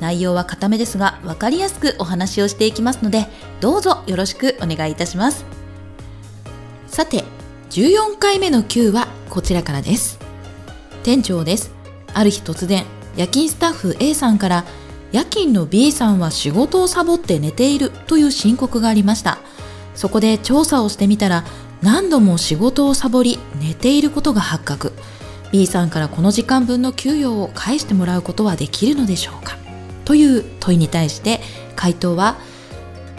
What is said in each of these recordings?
内容は固めですが分かりやすくお話をしていきますのでどうぞよろしくお願いいたします。さて14回目の Q はこちらからです。店長です。ある日突然夜勤スタッフ A さんから夜勤の B さんは仕事をサボって寝ているという申告がありました。そこで調査をしてみたら何度も仕事をサボり寝ていることが発覚。B さんからこの時間分の給与を返してもらうことはできるのでしょうか。という問いに対して回答は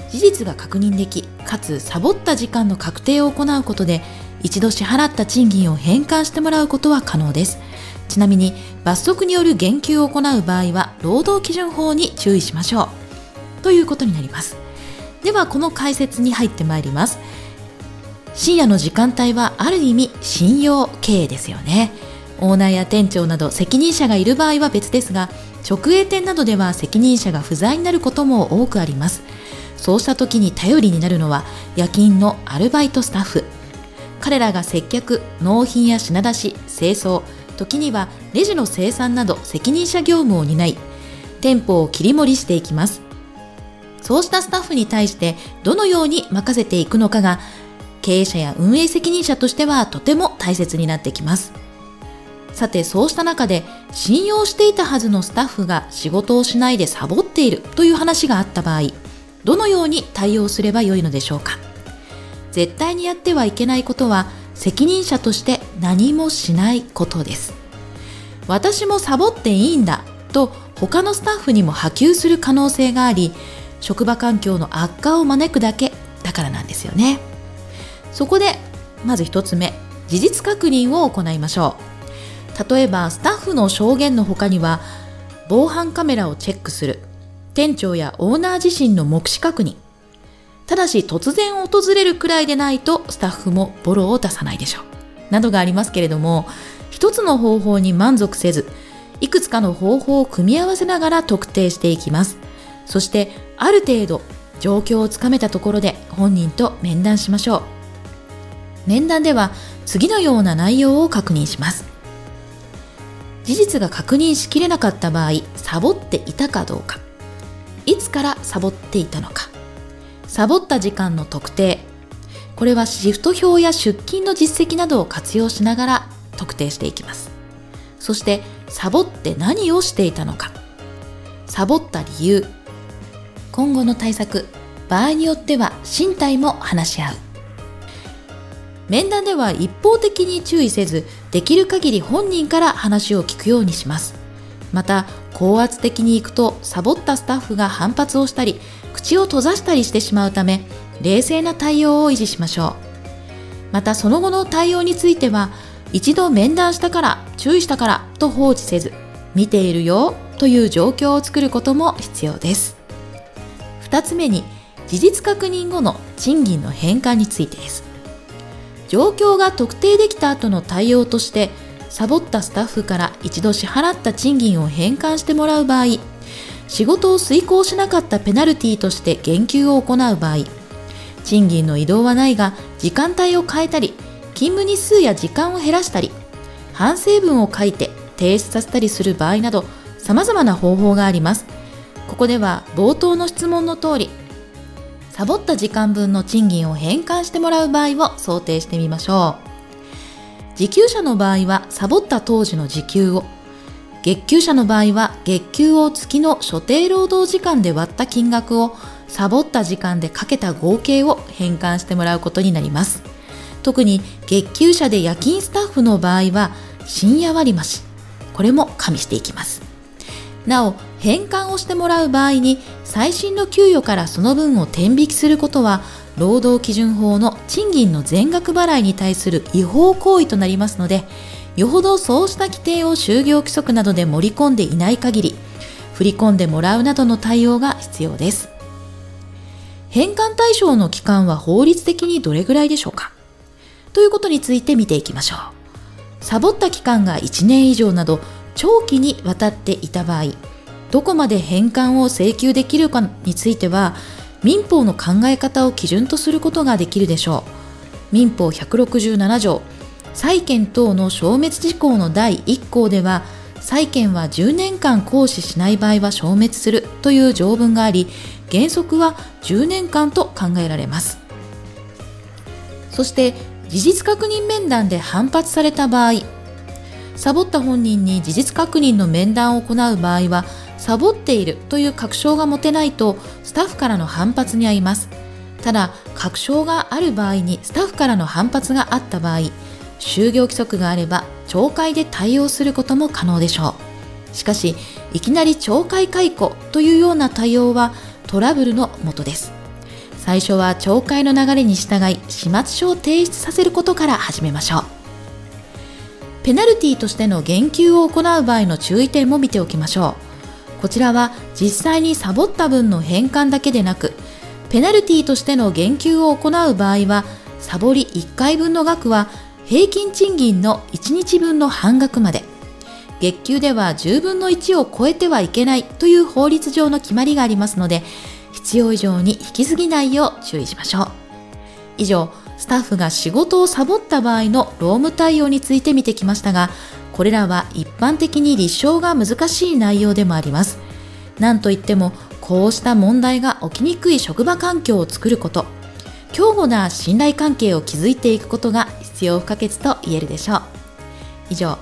事実が確認できかつサボった時間の確定を行うことで一度支払った賃金を返還してもらうことは可能です。ちなみに罰則による減給を行う場合は労働基準法に注意しましょう。ということになります。ではこの解説に入ってまいります。深夜の時間帯はある意味信用経営ですよね。オーナーや店長など責任者がいる場合は別ですが直営店などでは責任者が不在になることも多くあります。そうした時に頼りになるのは夜勤のアルバイトスタッフ。彼らが接客納品や品出し清掃時にはレジの生産など責任者業務を担い店舗を切り盛りしていきます。そうしたスタッフに対してどのように任せていくのかが経営者や運営責任者としてはとても大切になってきます。さてそうした中で信用していたはずのスタッフが仕事をしないでサボっているという話があった場合どのように対応すればよいのでしょうか？絶対にやってはいけないことは責任者として何もしないことです。私もサボっていいんだと他のスタッフにも波及する可能性があり職場環境の悪化を招くだけだからなんですよね。そこでまず1つ目事実確認を行いましょう。例えばスタッフの証言の他には防犯カメラをチェックする。店長やオーナー自身の目視確認ただし突然訪れるくらいでないとスタッフもボロを出さないでしょう。などがありますけれども一つの方法に満足せずいくつかの方法を組み合わせながら特定していきます。そしてある程度状況をつかめたところで本人と面談しましょう。面談では次のような内容を確認します。事実が確認しきれなかった場合サボっていたかどうか。いつからサボっていたのか。サボった時間の特定。これはシフト表や出勤の実績などを活用しながら特定していきます。そしてサボって何をしていたのか。サボった理由。今後の対策場合によっては身体も話し合う。面談では一方的に注意せずできる限り本人から話を聞くようにします。また高圧的にいくとサボったスタッフが反発をしたり口を閉ざしたりしてしまうため冷静な対応を維持しましょう。またその後の対応については一度面談したから注意したからと放置せず見ているよという状況を作ることも必要です。2つ目に事実確認後の賃金の返還についてです。状況が特定できた後の対応としてサボったスタッフから一度支払った賃金を返還してもらう場合仕事を遂行しなかったペナルティとして減給を行う場合賃金の移動はないが時間帯を変えたり勤務日数や時間を減らしたり反省文を書いて提出させたりする場合など様々な方法があります。ここでは冒頭の質問の通りサボった時間分の賃金を返還してもらう場合を想定してみましょう時給者の場合はサボった当時の時給を月給者の場合は月給を月の所定労働時間で割った金額をサボった時間でかけた合計を返還してもらうことになります。特に月給者で夜勤スタッフの場合は深夜割増これも加味していきます。なお返還をしてもらう場合に最新の給与からその分を転引きすることは労働基準法の賃金の全額払いに対する違法行為となりますのでよほどそうした規定を就業規則などで盛り込んでいない限り振り込んでもらうなどの対応が必要です返還対象の期間は法律的にどれぐらいでしょうか？ということについて見ていきましょう。サボった期間が1年以上など長期にわたっていた場合、どこまで返還を請求できるかについては、民法の考え方を基準とすることができるでしょう。民法167条、債権等の消滅事項の第1項では、債権は10年間行使しない場合は消滅するという条文があり、原則は10年間と考えられます。そして、事実確認面談で反発された場合、サボった本人に事実確認の面談を行う場合は、サボっているという確証が持てないとスタッフからの反発に遭います。ただ、確証がある場合にスタッフからの反発があった場合、就業規則があれば懲戒で対応することも可能でしょう。しかし、いきなり懲戒解雇というような対応はトラブルのもとです。最初は懲戒の流れに従い始末書を提出させることから始めましょう。ペナルティとしての言及を行う場合の注意点も見ておきましょう。こちらは実際にサボった分の返還だけでなく、ペナルティとしての減給を行う場合は、サボり1回分の額は平均賃金の1日分の半額まで、月給では10分の1を超えてはいけないという法律上の決まりがありますので、必要以上に引き継ぎないよう注意しましょう。以上、スタッフが仕事をサボった場合の労務対応について見てきましたが、これらは一般的に立証が難しい内容でもあります。なんといっても、こうした問題が起きにくい職場環境を作ること、強固な信頼関係を築いていくことが必要不可欠と言えるでしょう。以上、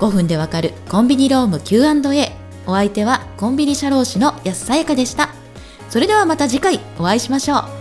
5分でわかるコンビニローム Q&A。お相手はコンビニ社労士の安さやかでした。それではまた次回お会いしましょう。